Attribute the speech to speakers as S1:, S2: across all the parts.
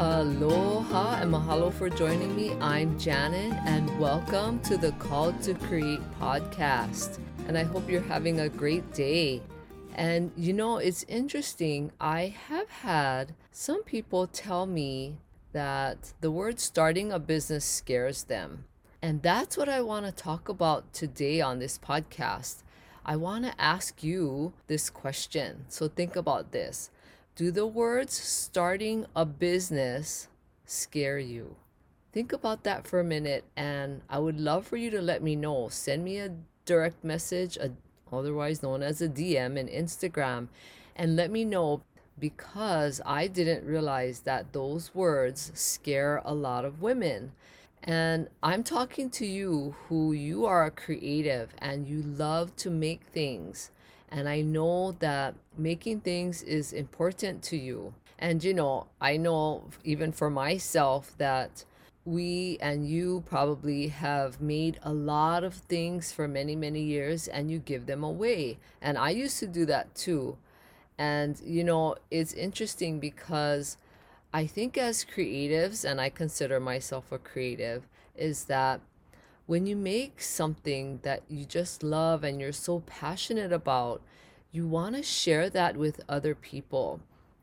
S1: Aloha and mahalo for joining me. I'm Janet and welcome to the Call to Create podcast. And I hope you're having a great day. And you know, it's interesting. I have had some people tell me that the word starting a business scares them. And that's what I want to talk about today on this podcast. I want to ask you this question. So think about this do the words starting a business scare you? Think about that for a minute, and I would love for you to let me know. Send me a direct message, a, otherwise known as a DM, in Instagram, and let me know because I didn't realize that those words scare a lot of women. And I'm talking to you who you are a creative and you love to make things and I know that making things is important to you. And you know, I know even for myself that we and you probably have made a lot of things for many, many years and you give them away. And I used to do that too. And you know, it's interesting because I think as creatives, and I consider myself a creative, is that when you make something that you just love and you're so passionate about, you want to share that with other people.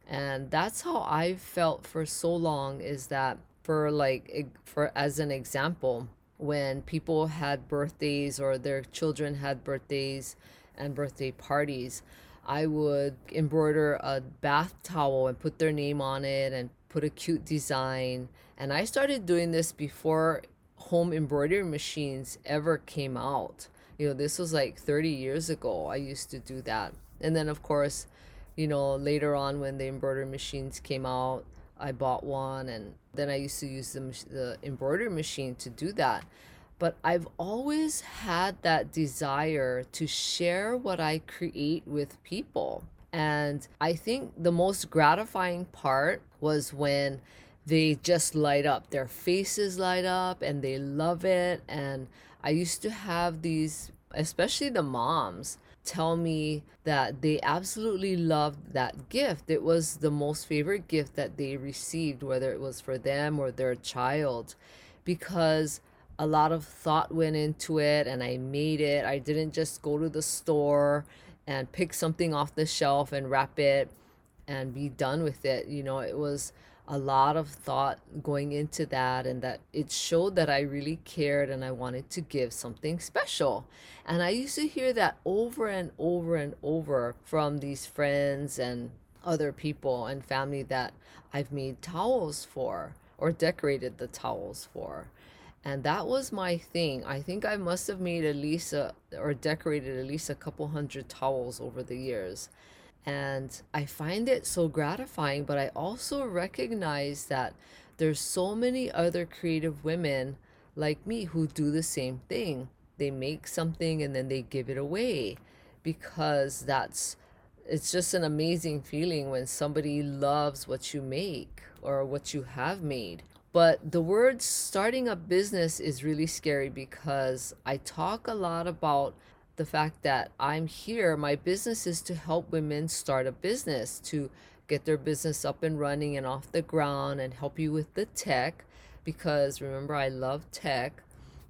S1: And that's how I've felt for so long is that for like for as an example, when people had birthdays or their children had birthdays and birthday parties, I would embroider a bath towel and put their name on it and put a cute design. And I started doing this before home embroidery machines ever came out. You know, this was like 30 years ago. I used to do that. And then, of course, you know, later on when the embroidery machines came out, I bought one and then I used to use the, the embroidery machine to do that. But I've always had that desire to share what I create with people. And I think the most gratifying part was when they just light up. Their faces light up and they love it. And I used to have these, especially the moms, tell me that they absolutely loved that gift. It was the most favorite gift that they received, whether it was for them or their child, because a lot of thought went into it and I made it. I didn't just go to the store and pick something off the shelf and wrap it and be done with it. You know, it was a lot of thought going into that and that it showed that I really cared and I wanted to give something special. And I used to hear that over and over and over from these friends and other people and family that I've made towels for or decorated the towels for. And that was my thing. I think I must have made at least a, or decorated at least a couple hundred towels over the years. And I find it so gratifying, but I also recognize that there's so many other creative women like me who do the same thing. They make something and then they give it away because that's it's just an amazing feeling when somebody loves what you make or what you have made. But the word starting a business is really scary because I talk a lot about the fact that I'm here, my business is to help women start a business, to get their business up and running and off the ground and help you with the tech. Because remember, I love tech.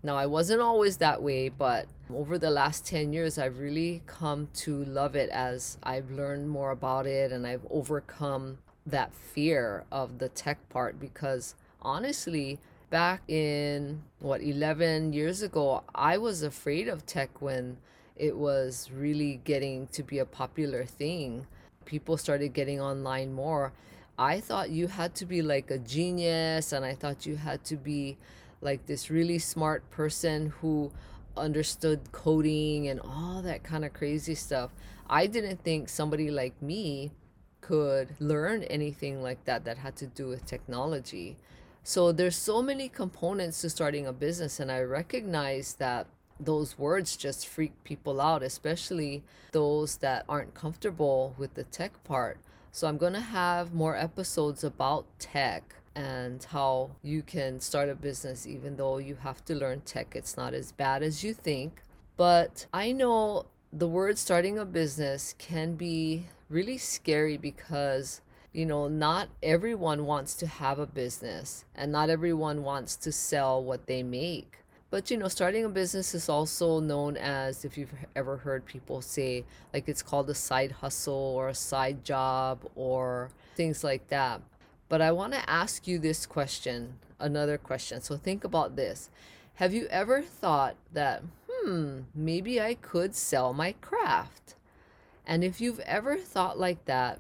S1: Now, I wasn't always that way, but over the last 10 years, I've really come to love it as I've learned more about it and I've overcome that fear of the tech part because honestly, back in what 11 years ago, I was afraid of tech when it was really getting to be a popular thing. People started getting online more. I thought you had to be like a genius, and I thought you had to be like this really smart person who understood coding and all that kind of crazy stuff. I didn't think somebody like me could learn anything like that that had to do with technology. So there's so many components to starting a business and I recognize that those words just freak people out, especially those that aren't comfortable with the tech part. So I'm going to have more episodes about tech and how you can start a business even though you have to learn tech. It's not as bad as you think. But I know the word starting a business can be really scary because you know, not everyone wants to have a business and not everyone wants to sell what they make. But you know, starting a business is also known as, if you've ever heard people say, like it's called a side hustle or a side job or things like that. But I want to ask you this question, another question. So think about this. Have you ever thought that, hmm, maybe I could sell my craft? And if you've ever thought like that,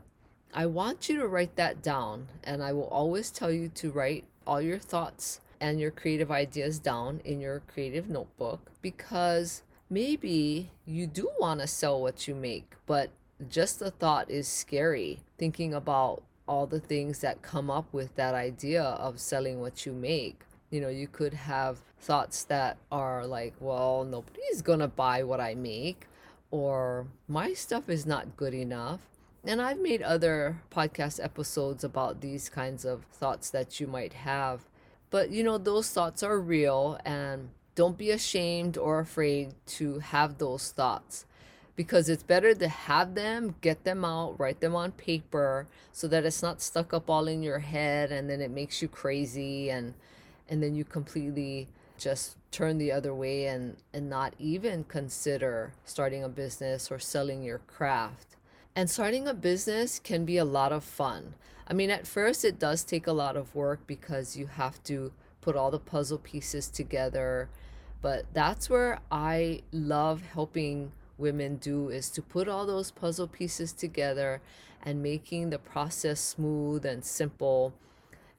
S1: I want you to write that down. And I will always tell you to write all your thoughts and your creative ideas down in your creative notebook because maybe you do want to sell what you make, but just the thought is scary. Thinking about all the things that come up with that idea of selling what you make. You know, you could have thoughts that are like, well, nobody's going to buy what I make, or my stuff is not good enough. And I've made other podcast episodes about these kinds of thoughts that you might have. But you know, those thoughts are real, and don't be ashamed or afraid to have those thoughts because it's better to have them, get them out, write them on paper so that it's not stuck up all in your head and then it makes you crazy and and then you completely just turn the other way and and not even consider starting a business or selling your craft. And starting a business can be a lot of fun. I mean, at first, it does take a lot of work because you have to put all the puzzle pieces together. But that's where I love helping women do is to put all those puzzle pieces together and making the process smooth and simple.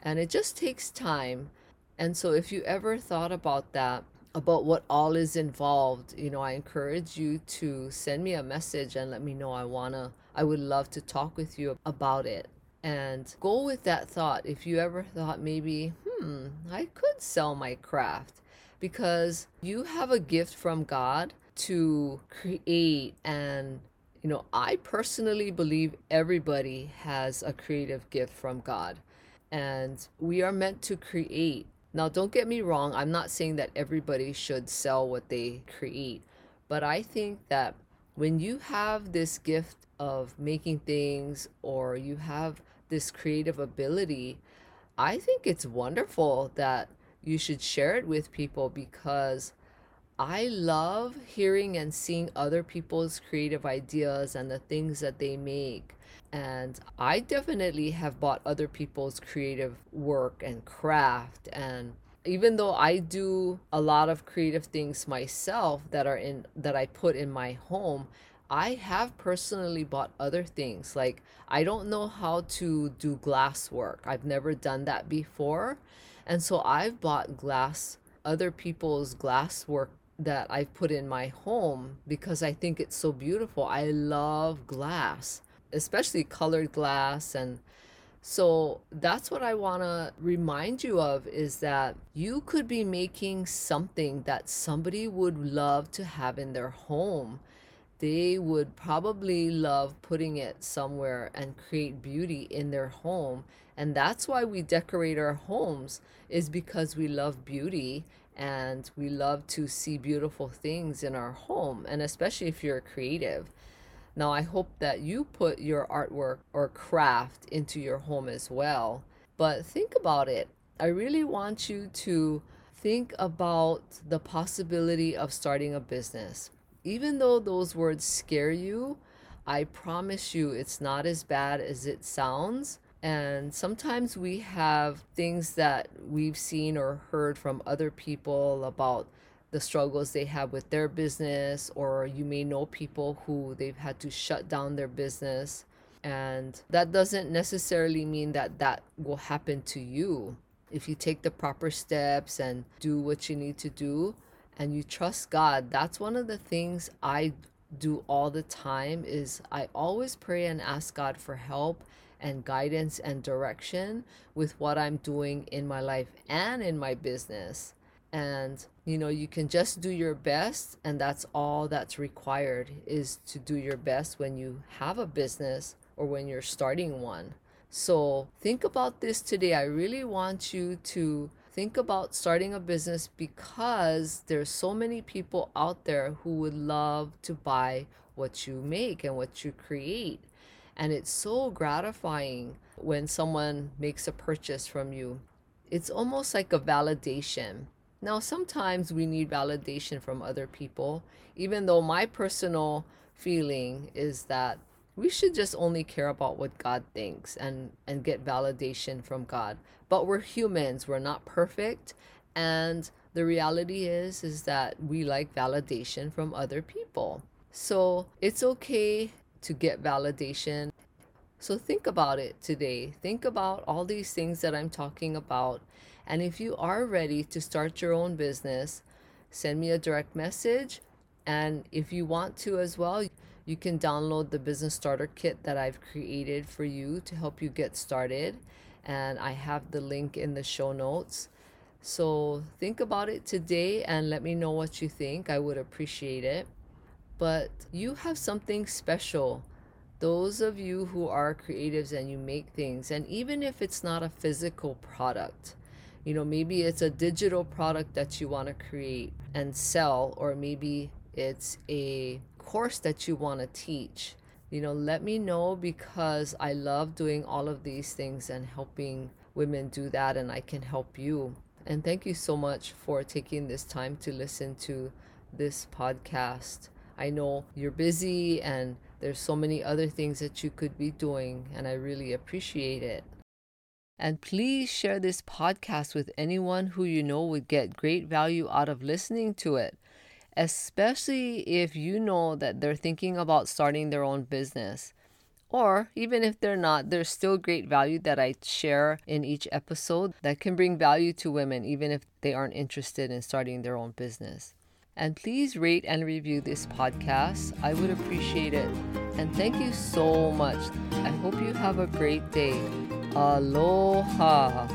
S1: And it just takes time. And so, if you ever thought about that, about what all is involved, you know, I encourage you to send me a message and let me know. I wanna, I would love to talk with you about it. And go with that thought. If you ever thought maybe, hmm, I could sell my craft. Because you have a gift from God to create. And you know, I personally believe everybody has a creative gift from God. And we are meant to create. Now, don't get me wrong, I'm not saying that everybody should sell what they create, but I think that when you have this gift of making things or you have this creative ability, I think it's wonderful that you should share it with people because I love hearing and seeing other people's creative ideas and the things that they make. And I definitely have bought other people's creative work and craft. And even though I do a lot of creative things myself that are in that I put in my home, I have personally bought other things. Like, I don't know how to do glass work, I've never done that before. And so I've bought glass, other people's glass work that I've put in my home because I think it's so beautiful. I love glass, especially colored glass and so that's what I want to remind you of is that you could be making something that somebody would love to have in their home they would probably love putting it somewhere and create beauty in their home. And that's why we decorate our homes is because we love beauty and we love to see beautiful things in our home and especially if you're creative. Now i hope that you put your artwork or craft into your home as well. But think about it. I really want you to think about the possibility of starting a business even though those words scare you, I promise you it's not as bad as it sounds. And sometimes we have things that we've seen or heard from other people about the struggles they have with their business, or you may know people who they've had to shut down their business. And that doesn't necessarily mean that that will happen to you. If you take the proper steps and do what you need to do, and you trust God, that's one of the things I do all the time is I always pray and ask God for help and guidance and direction with what I'm doing in my life and in my business. And you know, you can just do your best and that's all that's required is to do your best when you have a business or when you're starting one. So, think about this today. I really want you to think about starting a business because there's so many people out there who would love to buy what you make and what you create. And it's so gratifying when someone makes a purchase from you. It's almost like a validation. Now, sometimes we need validation from other people, even though my personal feeling is that we should just only care about what God thinks and, and get validation from God. But we're humans, we're not perfect. And the reality is is that we like validation from other people. So it's okay to get validation. So think about it today. Think about all these things that I'm talking about. And if you are ready to start your own business, send me a direct message. And if you want to as well, you can download the business starter kit that I've created for you to help you get started. And I have the link in the show notes. So think about it today and let me know what you think. I would appreciate it. But you have something special. Those of you who are creatives and you make things, and even if it's not a physical product, you know, maybe it's a digital product that you want to create and sell, or maybe it's a course that you want to teach. You know, let me know because I love doing all of these things and helping women do that, and I can help you. And thank you so much for taking this time to listen to this podcast. I know you're busy and there's so many other things that you could be doing, and I really appreciate it. And please share this podcast with anyone who you know would get great value out of listening to it, especially if you know that they're thinking about starting their own business. Or even if they're not, there's still great value that I share in each episode that can bring value to women, even if they aren't interested in starting their own business. And please rate and review this podcast. I would appreciate it. And thank you so much. I hope you have a great day. Aloha.